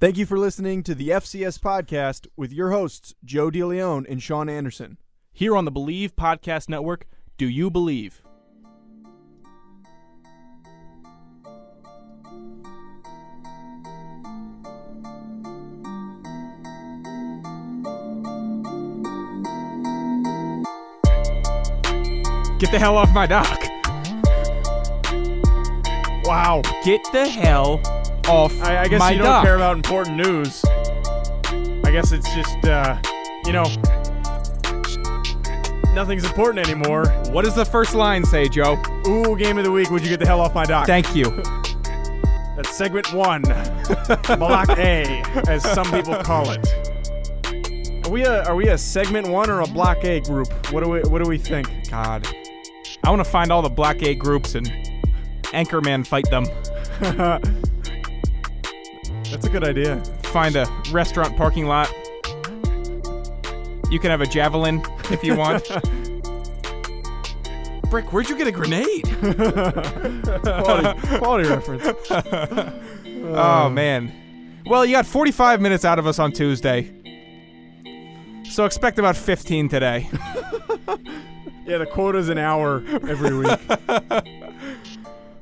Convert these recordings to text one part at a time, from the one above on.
Thank you for listening to the FCS podcast with your hosts, Joe DeLeon and Sean Anderson. Here on the Bleav Podcast Network, Do You Believe? Get the hell off my dock. Wow. Get the hell off I, I guess my you don't dock. care about important news. I guess it's just, uh, you know, nothing's important anymore. what does the first line say, Joe? Ooh, game of the week. Would you get the hell off my dock? Thank you. That's segment one. Block A, as some people call it. Are we a are we a segment one or a block A group? What do we what do we think? God. I want to find all the block A groups and Anchorman fight them. That's a good idea. Find a restaurant parking lot. You can have a javelin if you want. Brick, where'd you get a grenade? Quality, quality reference. Oh man. Well, you got 45 minutes out of us on Tuesday. So expect about 15 today. Yeah, the quota's an hour every week.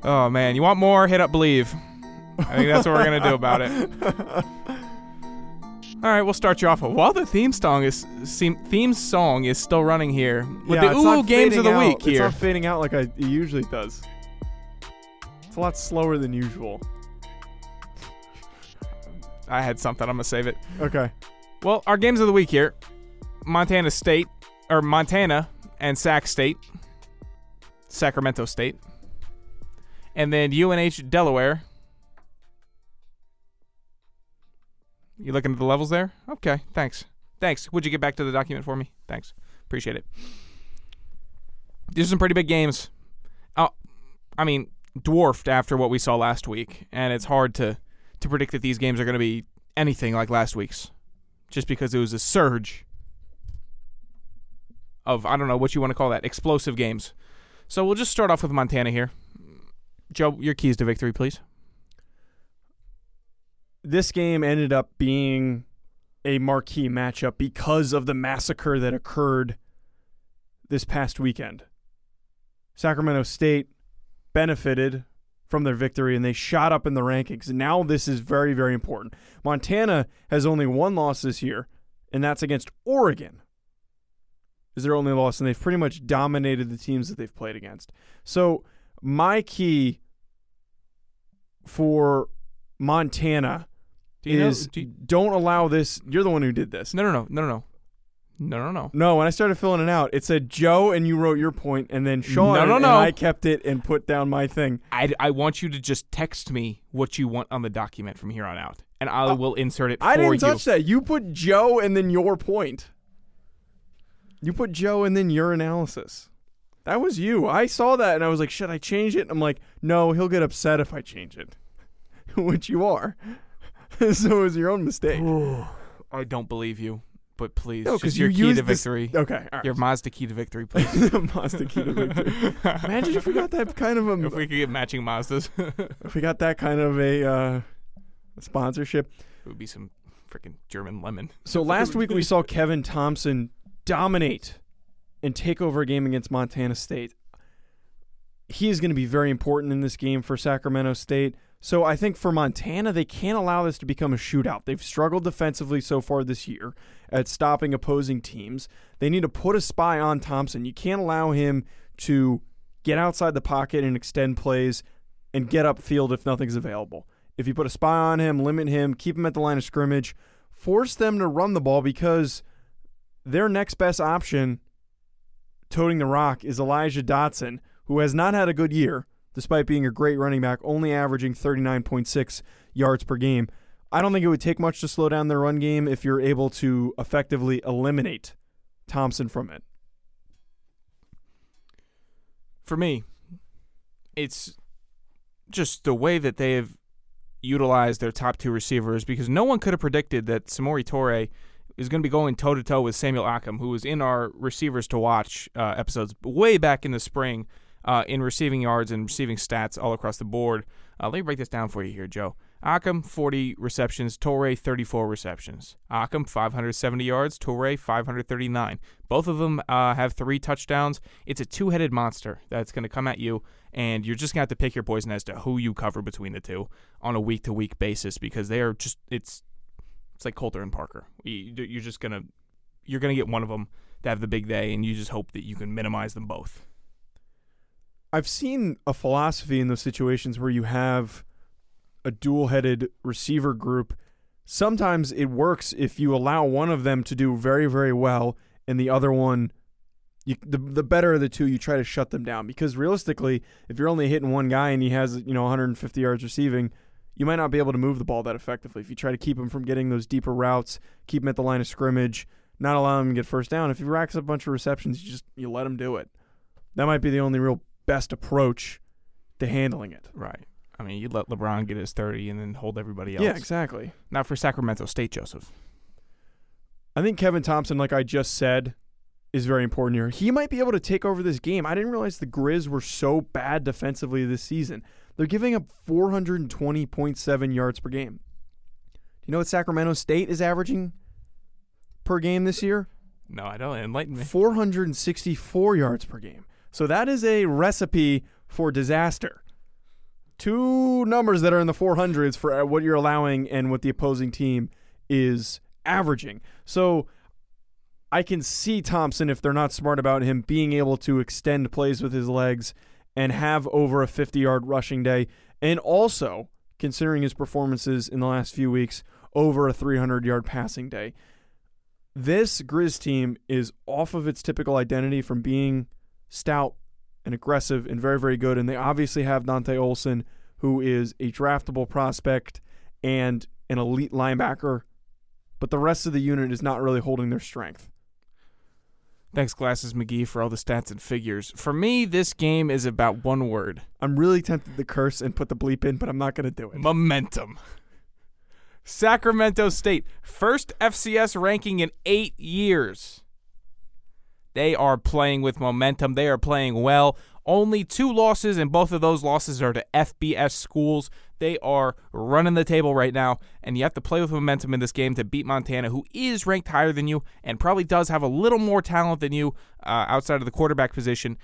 Oh man, you want more? Hit up believe. I think that's what we're gonna do about it. All right, we'll start you off. While the theme song is theme, song is still running here with yeah, the it's ooh games of the fading week out. here. It's not fading out like I, it usually does. It's a lot slower than usual. I had something. I'm gonna save it. Okay. Well, our games of the week here: Montana State or Montana and Sac State, Sacramento State, and then UNH Delaware. You looking at the levels there? Okay, thanks. Thanks. Would you get back to the document for me? Thanks. Appreciate it. These are some pretty big games. Oh, I mean, dwarfed after what we saw last week, and it's hard to to predict that these games are going to be anything like last week's, just because it was a surge of I don't know what you want to call that explosive games. So we'll just start off with Montana here. Joe, your keys to victory, please. This game ended up being a marquee matchup because of the massacre that occurred this past weekend. Sacramento State benefited from their victory and they shot up in the rankings. Now this is very, very important. Montana has only one loss this year, and that's against Oregon. Is their only loss, and they've pretty much dominated the teams that they've played against. So my key for Montana Do you know- is do you- don't allow this. You're the one who did this. no, no, no, no, no, no, no, no. No, when I started filling it out, it said Joe and you wrote your point, and then Sean No, no, and no. I kept it and put down my thing. I, I want you to just text me what you want on the document from here on out, and I will insert it Uh, I didn't you. touch that. You put Joe and then your point. You put Joe and then your analysis. That was you. I saw that and I was like, should I change it? And I'm like, no, he'll get upset if I change it, which you are. so it was your own mistake. I don't believe you, but please, No, just 'cause your you key to this- victory. Okay, right. Your Mazda key to victory, please. Mazda key to victory. Imagine if we got that kind of a if we could get matching Mazdas, if we got that kind of a uh, sponsorship. It would be some freaking German lemon. So last week we saw Kevin Thompson dominate and take over a game against Montana State. He is going to be very important in this game for Sacramento State. So I think for Montana, they can't allow this to become a shootout. They've struggled defensively so far this year at stopping opposing teams. They need to put a spy on Thompson. You can't allow him to get outside the pocket and extend plays and get upfield if nothing's available. If you put a spy on him, limit him, keep him at the line of scrimmage, force them to run the ball because their next best option toting the rock is Elijah Dotson, who has not had a good year. Despite being a great running back, only averaging 39.6 yards per game. I don't think it would take much to slow down their run game if you're able to effectively eliminate Thompson from it. For me, it's just the way that they have utilized their top two receivers because no one could have predicted that Samori Toure is going to be going toe to toe with Samuel Akem, who was in our receivers to watch uh, episodes way back in the spring uh, in receiving yards and receiving stats all across the board. Uh, let me break this down for you here, Joe. Akem, 40 receptions. Toure, 34 receptions. Akem, 570 yards. Toure, 539. Both of them uh, have three touchdowns. It's a two headed monster that's going to come at you, and you're just going to have to pick your poison as to who you cover between the two on a week to week basis because they are just, it's it's like Coulter and Parker. You're just going to, you're going to get one of them to have the big day, and you just hope that you can minimize them both. I've seen a philosophy in those situations where you have a dual headed receiver group, sometimes it works if you allow one of them to do very, very well and the other one you, the the better of the two, you try to shut them down because realistically, if you're only hitting one guy and he has you know 150 yards receiving, you might not be able to move the ball that effectively. If you try to keep him from getting those deeper routes, keep him at the line of scrimmage, not allow him to get first down. If he racks up a bunch of receptions, you just you let him do it. That might be the only real best approach to handling it. Right. I mean, you'd let LeBron get his 30 and then hold everybody else. Yeah, exactly. Not for Sacramento State, Joseph. I think Kevin Thompson, like I just said, is very important here. He might be able to take over this game. I didn't realize the Grizz were so bad defensively this season. They're giving up 420.7 yards per game. Do you know what Sacramento State is averaging per game this year? No, I don't. Enlighten me. 464 yards per game. So that is a recipe for disaster two numbers that are in the 400s for uh, what you're allowing and what the opposing team is averaging. So I can see Thompson, if they're not smart about him, being able to extend plays with his legs and have over a 50 yard rushing day. And also, considering his performances in the last few weeks, over a 300 yard passing day. This Grizz team is off of its typical identity from being stout and aggressive and very, very good. And they obviously have Dante Olson, who is a draftable prospect and an elite linebacker, but the rest of the unit is not really holding their strength. Thanks, Glasses McGee, for all the stats and figures. For me, this game is about one word. I'm really tempted to curse and put the bleep in, but I'm not going to do it. Momentum. Sacramento State, first FCS ranking in eight years. They are playing with momentum. They are playing well. Only two losses, and both of those losses are to FBS schools. They are running the table right now, and you have to play with momentum in this game to beat Montana, who is ranked higher than you and probably does have a little more talent than you uh, outside of the quarterback position.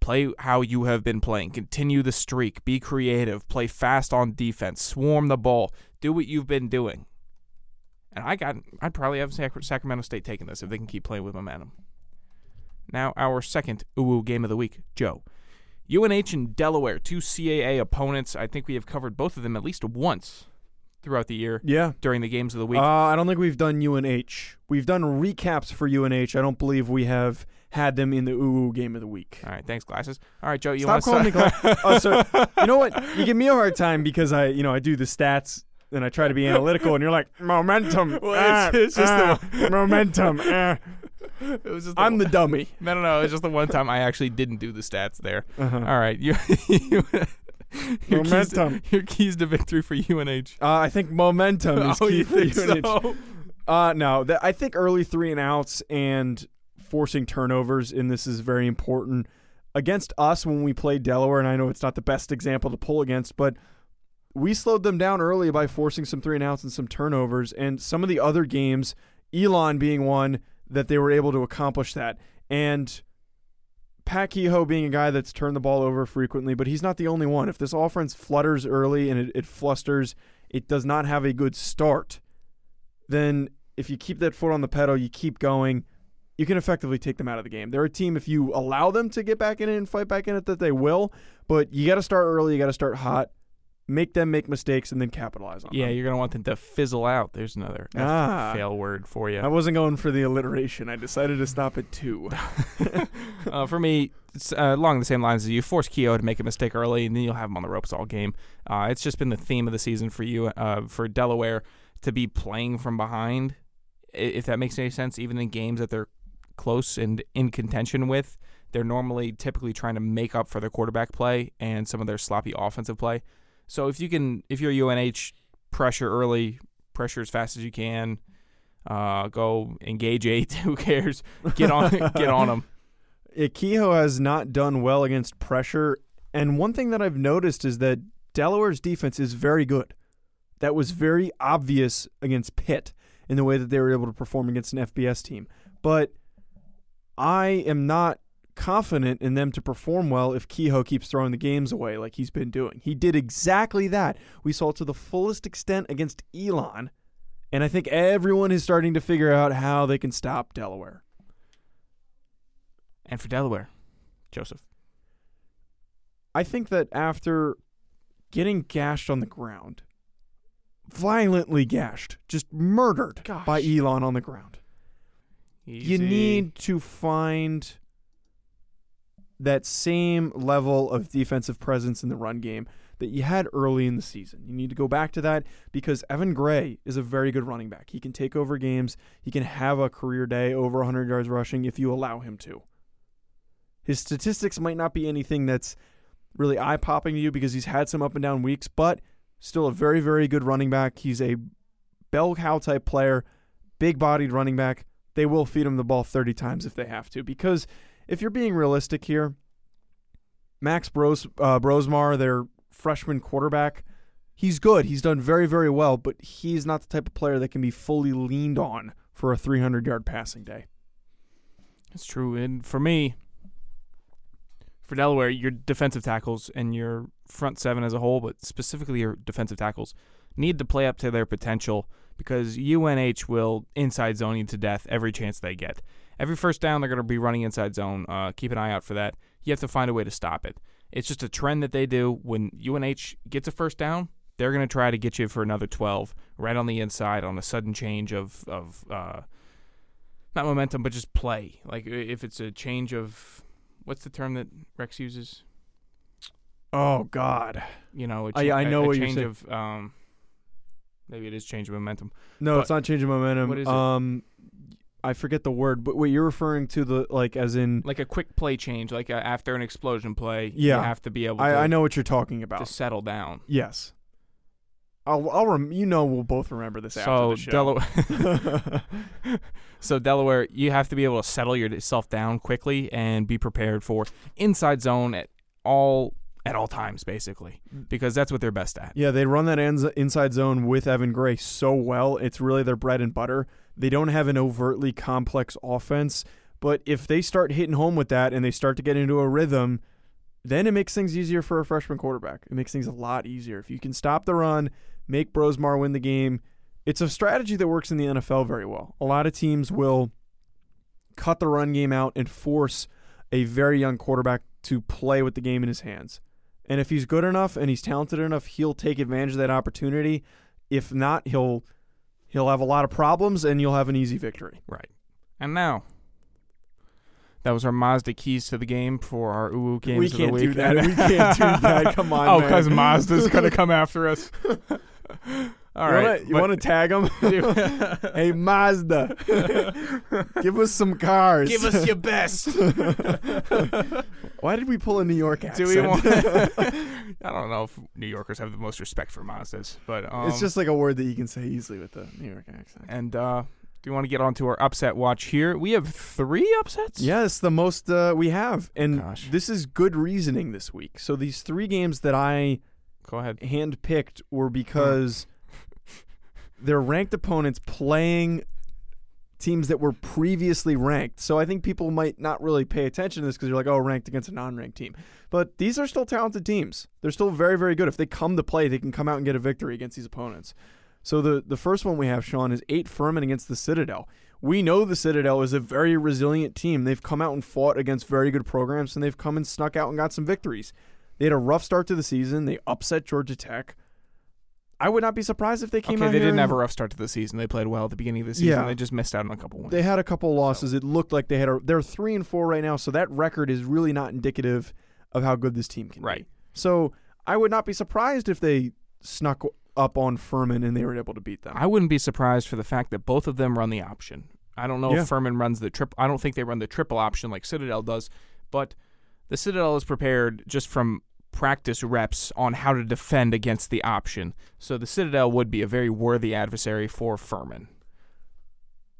Play how you have been playing. Continue the streak. Be creative. Play fast on defense. Swarm the ball. Do what you've been doing. And I got, I'd probably have Sacramento State taking this if they can keep playing with momentum. Now, our second Uwu game of the week, Joe. UNH and Delaware, two CAA opponents. I think we have covered both of them at least once throughout the year. Yeah. During the games of the week. Uh, I don't think we've done UNH. We've done recaps for UNH. I don't believe we have had them in the Uwu game of the week. All right, thanks, glasses. All right, Joe, you Stop want calling me glasses. oh, so you know what? You give me a hard time because I, you know, I do the stats and I try to be analytical, and you're like momentum. Well, ah, it's, it's just ah, the momentum. ah. it was just I'm the dummy. no, no, no. It's just the one time I actually didn't do the stats there. Uh-huh. All right, you. you your keys, to, your keys to victory for UNH. Uh, I think momentum is oh, key for UNH. so? Uh, no, that, I think early three and outs and forcing turnovers in this is very important. Against us when we played Delaware, and I know it's not the best example to pull against, but we slowed them down early by forcing some three and outs and some turnovers. And some of the other games, Elon being one, that they were able to accomplish that. And Pat Kehoe being a guy that's turned the ball over frequently, but he's not the only one. If this offense flutters early and it, it flusters, it does not have a good start, then if you keep that foot on the pedal, you keep going, you can effectively take them out of the game. They're a team, if you allow them to get back in it and fight back in it, that they will, but you got to start early, you got to start hot. Make them make mistakes, and then capitalize on them. Yeah, them. you're gonna want them to fizzle out. There's another F- Ah. fail word for you. I wasn't going for the alliteration. I decided to stop at two. uh, for me, it's, uh, along the same lines as you, force Kehoe to make a mistake early, and then you'll have him on the ropes all game. Uh, it's just been the theme of the season for you, uh, for Delaware, to be playing from behind, i- if that makes any sense. Even in games that they're close and in contention with, they're normally typically trying to make up for their quarterback play and some of their sloppy offensive play. So if you can, if you're UNH, pressure early, pressure as fast as you can. Uh, go engage eight. Who cares? Get on, get on them. Kehoe has not done well against pressure, and one thing that I've noticed is that Delaware's defense is very good. That was very obvious against Pitt in the way that they were able to perform against an FBS team. But I am not confident in them to perform well if Kehoe keeps throwing the games away like he's been doing. He did exactly that. We saw to the fullest extent against Elon, and I think everyone is starting to figure out how they can stop Delaware. And for Delaware, Joseph. I think that after getting gashed on the ground, violently gashed, just murdered Gosh. by Elon on the ground, you need to find that same level of defensive presence in the run game that you had early in the season. You need to go back to that because Evan Gray is a very good running back. He can take over games. He can have a career day over 100 yards rushing if you allow him to. His statistics might not be anything that's really eye popping to you because he's had some up and down weeks, but still a very, very good running back. He's a bell cow type player, big bodied running back. They will feed him the ball 30 times if they have to. Because if you're being realistic here, Max Bros, uh, Brosmer, their freshman quarterback, he's good. He's done very, very well, but he's not the type of player that can be fully leaned on for a 300 yard passing day. That's true. And for me, for Delaware, your defensive tackles and your front seven as a whole, but specifically your defensive tackles, need to play up to their potential because UNH will inside zone you to death every chance they get. Every first down, they're going to be running inside zone. Uh, keep an eye out for that. You have to find a way to stop it. It's just a trend that they do. When UNH gets a first down, they're going to try to get you for another 12 right on the inside on a sudden change of, of uh, not momentum, but just play. Like if it's a change of, what's the term that Rex uses? Oh, God. You know, a I- cha- I a- know a what you're saying. of, um, maybe it is change of momentum. No, But- it's not change of momentum. what is it? Um, I forget the word, but what you're referring to the like as in Like a quick play change, like uh after an explosion play, Yeah. you have to be able to, I, I know what you're talking about. to settle down. yes, I'll, I'll rem- you know we'll both remember this So after the show. Delaware, so Delaware, you have to be able to settle yourself down quickly and be prepared for inside zone at all at all times, basically, because that's what they're best at. yeah, they run that inside zone with Evan Gray so well. It's really their bread and butter. They don't have an overtly complex offense, but if they start hitting home with that and they start to get into a rhythm, then it makes things easier for a freshman quarterback. It makes things a lot easier. If you can stop the run, make Brosmer win the game, it's a strategy that works in the NFL very well. A lot of teams will cut the run game out and force a very young quarterback to play with the game in his hands. And if he's good enough and he's talented enough, he'll take advantage of that opportunity. If not, he'll he'll have a lot of problems and you'll have an easy victory. Right. And now, that was our Mazda keys to the game for our Uwu games we of the can't week. do that. We can't do that. Come on, oh, because Mazda's gonna come after us. All you right. Wanna, you want to tag him? hey Mazda, give us some cars. give us your best. Why did we pull a New York accent? Do we want? I don't know if New Yorkers have the most respect for Mazdas, but um, it's just like a word that you can say easily with the New York accent. And uh, do you want to get on to our upset watch here? We have three upsets. Yes, the most uh, we have, and Gosh. this is good reasoning this week. So these three games that I Go ahead. handpicked were because they're ranked opponents playing teams that were previously ranked. So I think people might not really pay attention to this because you're like, oh, ranked against a non-ranked team. But these are still talented teams. They're still very, very good. If they come to play, they can come out and get a victory against these opponents. So the the first one we have, Sean, is eight Furman against the Citadel. We know the Citadel is a very resilient team. They've come out and fought against very good programs, and they've come and snuck out and got some victories. They had a rough start to the season. They upset Georgia Tech. I would not be surprised if they came okay, out they didn't have a rough start to the season. They played well at the beginning of the season. Yeah. They just missed out on a couple wins. They had a couple losses. It looked like they had a. They're three and four right now, so that record is really not indicative of how good this team can Right. be. So I would not be surprised if they snuck up on Furman and they were able to beat them. I wouldn't be surprised for the fact that both of them run the option. I don't know Yeah. if Furman runs the triple. I don't think they run the triple option like Citadel does, but the Citadel is prepared just from practice reps on how to defend against the option. So the Citadel would be a very worthy adversary for Furman.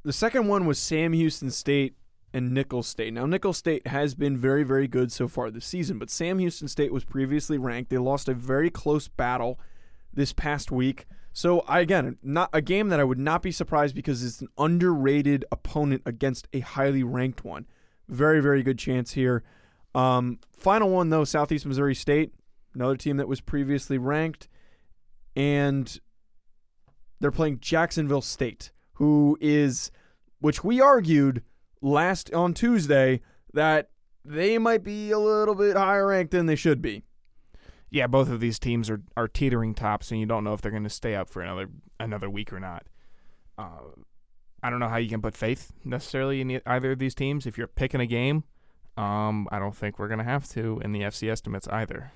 The second one was Sam Houston State and Nicholls State. Now, Nicholls State has been very, very good so far this season, but Sam Houston State was previously ranked. They lost a very close battle this past week. So, I, again, not a game that I would not be surprised because it's an underrated opponent against a highly ranked one. Very, very good chance here. Um, final one, though, Southeast Missouri State, another team that was previously ranked. And they're playing Jacksonville State, who is, which we argued last on Tuesday that they might be a little bit higher ranked than they should be. Yeah, both of these teams are, are teetering tops, and you don't know if they're going to stay up for another another week or not. Uh, I don't know how you can put faith necessarily in either of these teams. If you're picking a game, um, I don't think we're going to have to in the FC estimates either.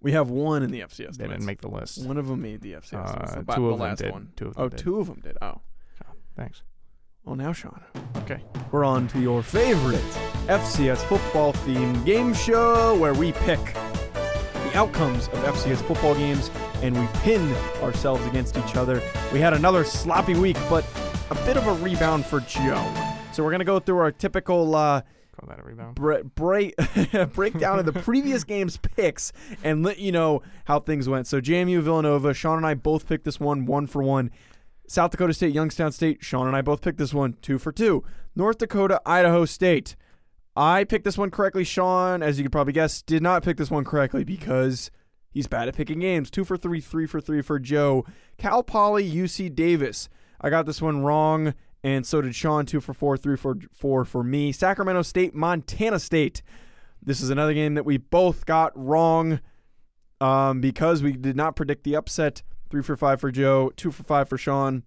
We have one in the FC estimates. They didn't make the list. one of them made the FC estimates. Uh, the, two the of them last did. one. Two of them Oh, did. two of them did. Oh. Thanks. Well, now, Sean. Okay. We're on to your favorite FCS football themed game show where we pick the outcomes of FCS football games and we pin ourselves against each other. We had another sloppy week, but a bit of a rebound for Joe. So we're going to go through our typical uh, Call that a rebound. bre- break breakdown of the previous game's picks and let you know how things went. So JMU Villanova, Sean and I both picked this one one for one. South Dakota State, Youngstown State, Sean and I both picked this one two for two. North Dakota, Idaho State. I picked this one correctly. Sean, as you could probably guess, did not pick this one correctly because he's bad at picking games. Two for three, three for three for Joe. Cal Poly, UC Davis. I got this one wrong, and so did Sean. Two for four, three for four for me. Sacramento State, Montana State. This is another game that we both got wrong um, because we did not predict the upset. Three for five for Joe, two for five for Sean.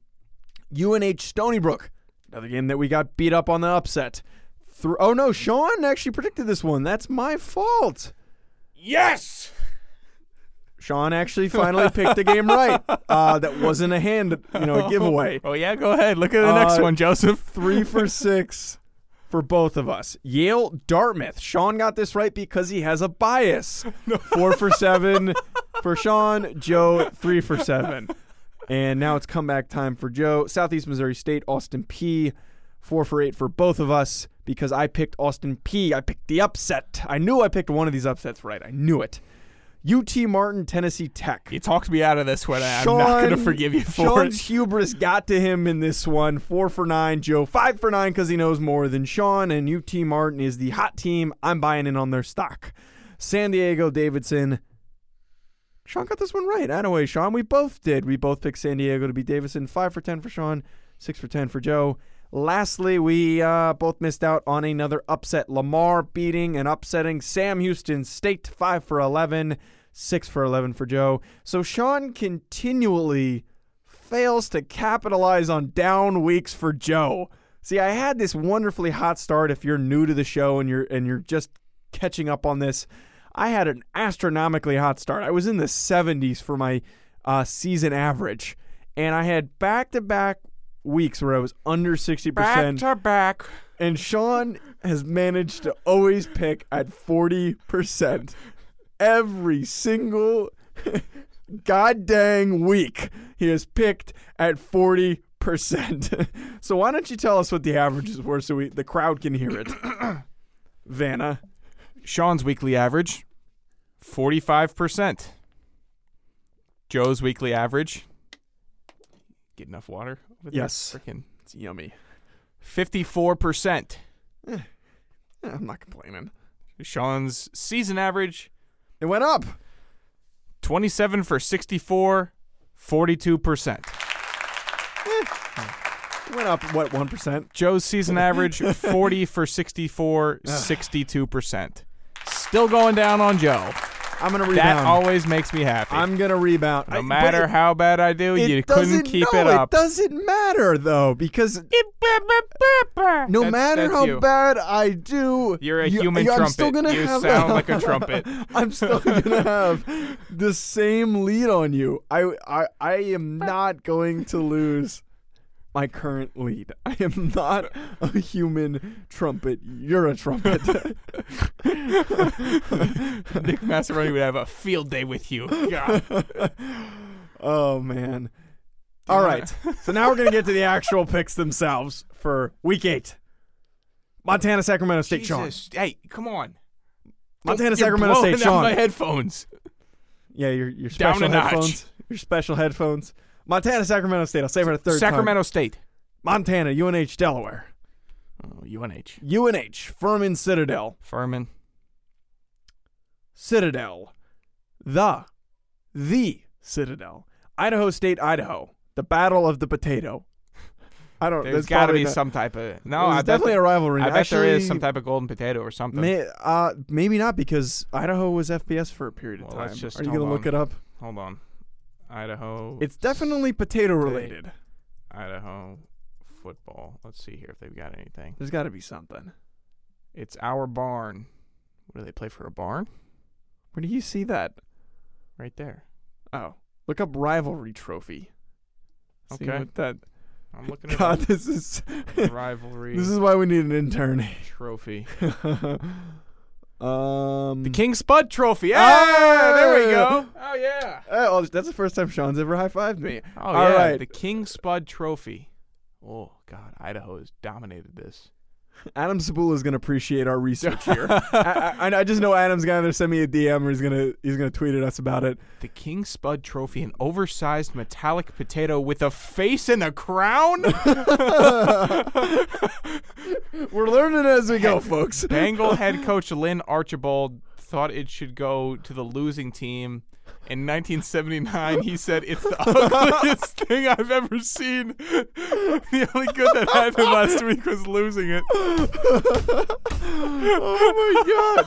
UNH Stony Brook, another game that we got beat up on the upset. Thr oh no, Sean actually predicted this one. That's my fault. Yes. Sean actually finally picked the game right. Uh, that wasn't a hand, you know, a giveaway. Oh yeah, go ahead. Look at the next Uh, one, Joseph. Three for six for both of us. Yale, Dartmouth. Sean got this right because he has a bias. Four for seven for Sean. Joe, three for seven. And now it's comeback time for Joe. Southeast Missouri State, Austin Peay. Four for eight for both of us because I picked Austin Peay. I picked the upset. I knew I picked one of these upsets right. I knew it. UT Martin, Tennessee Tech. You talked me out of this one. I'm not going to forgive you for Sean's it. hubris got to him in this one. Four for nine. Joe five for nine because he knows more than Sean. And UT Martin is the hot team. I'm buying in on their stock. San Diego Davidson. Sean got this one right. Anyway, Sean, we both did. We both picked San Diego to be Davidson. Five for ten for Sean. Six for ten for Joe. Lastly, we uh, both missed out on another upset. Lamar beating and upsetting Sam Houston State. Five for eleven. Six for 11 for Joe. So Sean continually fails to capitalize on down weeks for Joe. See, I had this wonderfully hot start. If you're new to the show and you're and you're just catching up on this, I had an astronomically hot start. I was in the 70s for my uh, season average, and I had back-to-back weeks where I was under 60%. Back to back. And Sean has managed to always pick at 40% every single god dang week. He has picked at 40%. so why don't you tell us what the averages were so we, the crowd can hear it? Vanna. Sean's weekly average, 45%. Joe's weekly average, get enough water over there? Yes. Freaking It's yummy. 54%. Eh, I'm not complaining. Sean's season average, It went up. 27 for 64, 42%. Eh. It went up, what, 1%? Joe's season average, 40 for 64, 62%. Still going down on Joe. I'm gonna That rebound. always makes me happy. I'm gonna rebound. no I- matter but how bad I do, it you couldn't keep no, it up. It doesn't matter though because no That's- matter that's how you. bad I do, You're a you- human you- I'm trumpet. still gonna You have sound like a trumpet. I'm still gonna have the same lead on you. I I I am not going to lose my current lead. I am not a human trumpet. You're a trumpet. Nick Massaroni would have a field day with you. God. oh man. All right. So now we're going to get to the actual picks themselves for week 8. Montana Sacramento State Sean. Hey, come on. Montana You're Sacramento blowing State out Sean. my headphones. Yeah, your your Down special a notch. headphones. Your special headphones. Montana Sacramento State. I'll say it for the third Sacramento time. State. Montana UNH Delaware. Oh, UNH. UNH Furman Citadel. Furman. Citadel. The the Citadel. Idaho State Idaho. The Battle of the Potato. I don't There's got to be not- some type of. No, There's I bet definitely there- a rivalry. I bet there is some type of golden potato or something. May, uh, maybe not because Idaho was FBS for a period of Well, time. just Are you gonna look it up? Hold on. Idaho. It's definitely potato related. Idaho football. Let's see here if they've got anything. There's got to be something. It's our barn. What do they play for a barn? Where do you see that? Right there. Oh, look up rivalry trophy. See Okay. what that. I'm looking at God, this is rivalry this is why we need an intern. trophy. um, The King Spud Trophy. Ah! Ah, there we go. Oh yeah. Oh, that's the first time Sean's ever high fived me. Oh All yeah. right. The King Spud Trophy. Oh God, Idaho has dominated this. Adam Sabula is gonna appreciate our research here. I, I, I just know Adam's gonna send me a DM or he's gonna he's gonna tweet at us about it. The King Spud Trophy, an oversized metallic potato with a face and a crown. We're learning as we go, folks. Bengal head coach Lynn Archibald thought it should go to the losing team. In 1979, he said, It's the ugliest thing I've ever seen. The only good that happened last week was losing it. oh my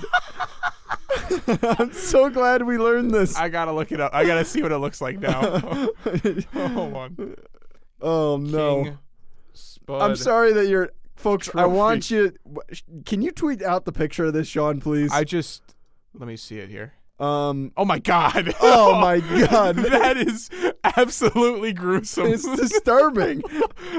god! I'm so glad we learned this. I gotta look it up. I gotta see what it looks like now. Hold on. oh no! King Spud. I'm sorry that you're, folks. I want you. Can you tweet out the picture of this, Sean, please? I just. Let me see it here. Um. Oh my god. Oh my god! that is absolutely gruesome. It's disturbing.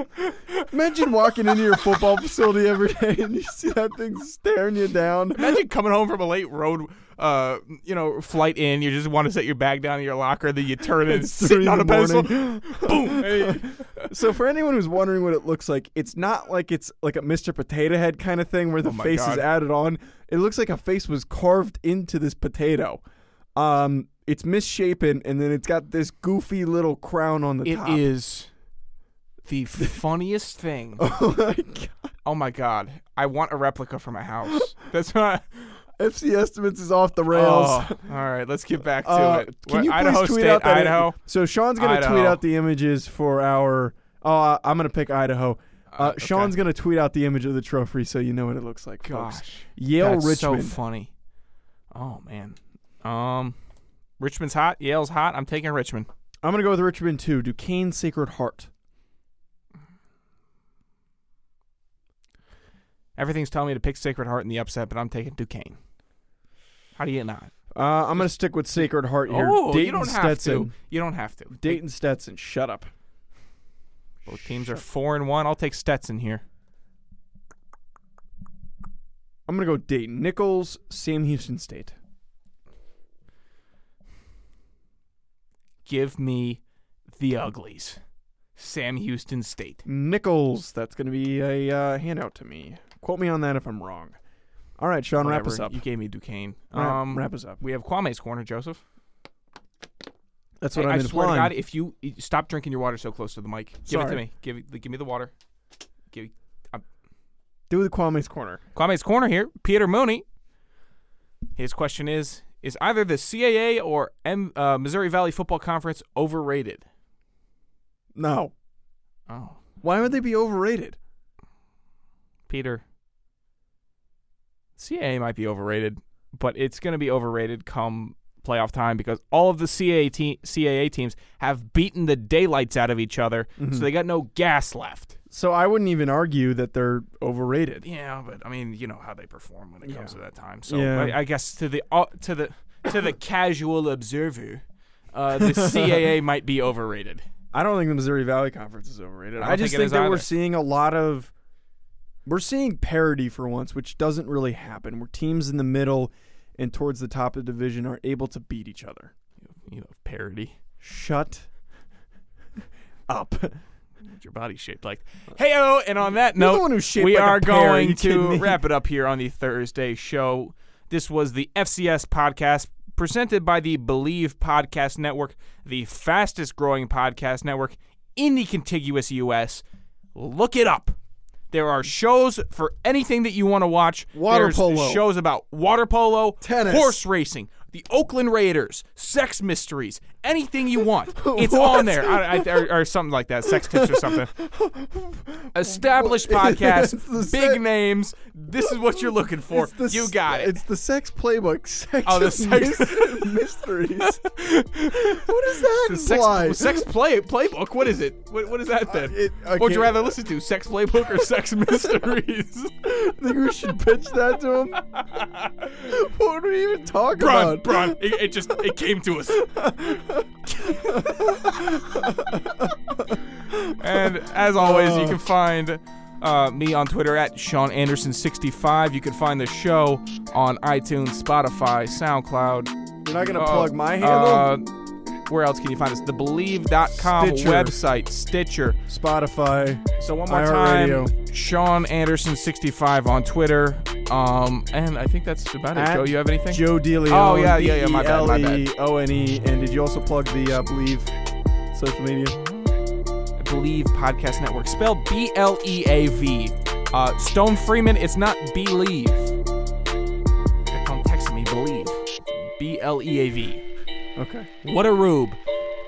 Imagine walking into your football facility every day and you see that thing staring you down. Imagine coming home from a late road, uh, you know, flight in. You just want to set your bag down in your locker, then you turn it, It's sitting three on a pencil. Boom. Hey. So for anyone who's wondering what it looks like, it's not like it's like a Mr. Potato Head kind of thing where the Oh face God. is added on. It looks like a face was carved into this potato. Um, it's misshapen, and then it's got this goofy little crown on the It top. is the funniest thing. Oh my god! Oh my god! I want a replica for my house. That's not. FC estimates is off the rails. Oh, all right, let's get back to Uh, it. can you please tweet State, out that Idaho. So Sean's gonna tweet out the images for our. Oh, I'm gonna pick Idaho. Uh, Uh, okay. Sean's gonna tweet out the image of the trophy so you know what it looks like. folks. Gosh, Yale that's Richmond. so funny. Oh man. Um, Richmond's hot. Yale's hot. I'm taking Richmond. I'm gonna go with Richmond too. Duquesne Sacred Heart. Everything's telling me to pick Sacred Heart in the upset, but I'm taking Duquesne. How do you not? Uh, I'm gonna stick with Sacred Heart here. Oh, Dayton you don't have Stetson. to. You don't have to. Dayton Stetson. Shut up. Both teams are four and one. I'll take Stetson here. I'm gonna go Dayton. Nicholls, Sam Houston State. Give me the uglies. Sam Houston State. Nicholls. That's gonna be a uh, handout to me. Quote me on that if I'm wrong. All right, Sean, wrap us up. You gave me Duquesne. Wrap, Um, wrap us up. we have Kwame's corner, Joseph. That's Hey, what I I'm swear to. God, if you you- stop drinking your water so close to the mic, give it to me. Give it, give me the water. Give Do the Kwame's corner. Kwame's corner here. Peter Mooney. His question is: Is either the CAA or M, uh, Missouri Valley Football Conference overrated? No. Oh, Why would they be overrated? Peter. CAA might be overrated, but it's going to be overrated come playoff time because all of the CAA, te- CAA teams have beaten the daylights out of each other, Mhm. so they got no gas left. So I wouldn't even argue that they're overrated. Yeah, but I mean, you know how they perform when it comes Yeah. to that time. So Yeah. I, I guess to the uh, to the to the casual observer, uh, the CAA might be overrated. I don't think the Missouri Valley Conference is overrated. I I, just think think that we're seeing a lot of we're seeing parity for once, which doesn't really happen. Where teams in the middle and towards the top of the division are able to beat each other. You have parity. Shut up. Your body shaped like? Heyo! And on that You're note, one who's shaped we like are going to wrap it up here on the Thursday show. This was the FCS podcast presented by the Bleav Podcast Network, the fastest growing podcast network in the contiguous U.S. Look it up. There are shows for anything that you want to watch. Water There's polo. shows about water polo, Tennis. horse racing, the Oakland Raiders, sex mysteries, anything you want. It's on there, I, I, or, or something like that, sex tips or something. Established podcast, big se- names. This is what you're looking for. The You got it. It's the sex playbook. Sex Oh, the sex- mys- mysteries. what does that The imply? sex, sex play playbook. What is it? What, what is that then? Uh, it- What would you rather listen to? Sex playbook or sex mysteries? I think we should pitch that to him? what would we even talk Bron, about? Bron, it, it just it came to us. and as always, you can find uh, me on Twitter at Sean Anderson65. You can find the show on iTunes, Spotify, SoundCloud. You're not gonna uh, plug my handle? Uh, where else can you find us? The Bleav.com Stitcher. website, Stitcher. Spotify. So one more time, iHeartRadio. Sean Anderson65 on Twitter. Um, and I think that's about it. At Joe, you have anything? Joe DeLeon. Oh, yeah, yeah, yeah, my bad, my bad. And did you also plug the uh, Bleav social media? Bleav Podcast Network. Spelled B L E A V. Uh, Stone Freeman, it's not believe. Calling me believe. B L E A V. Okay. What a rube.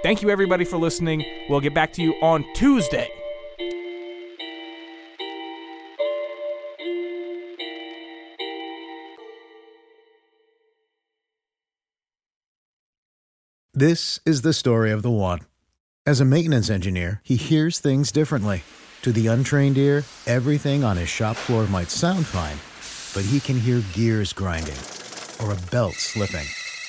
Thank you everybody for listening. We'll get back to you on Tuesday. This is the story of the one. As a maintenance engineer, he hears things differently. To the untrained ear, everything on his shop floor might sound fine, but he can hear gears grinding or a belt slipping.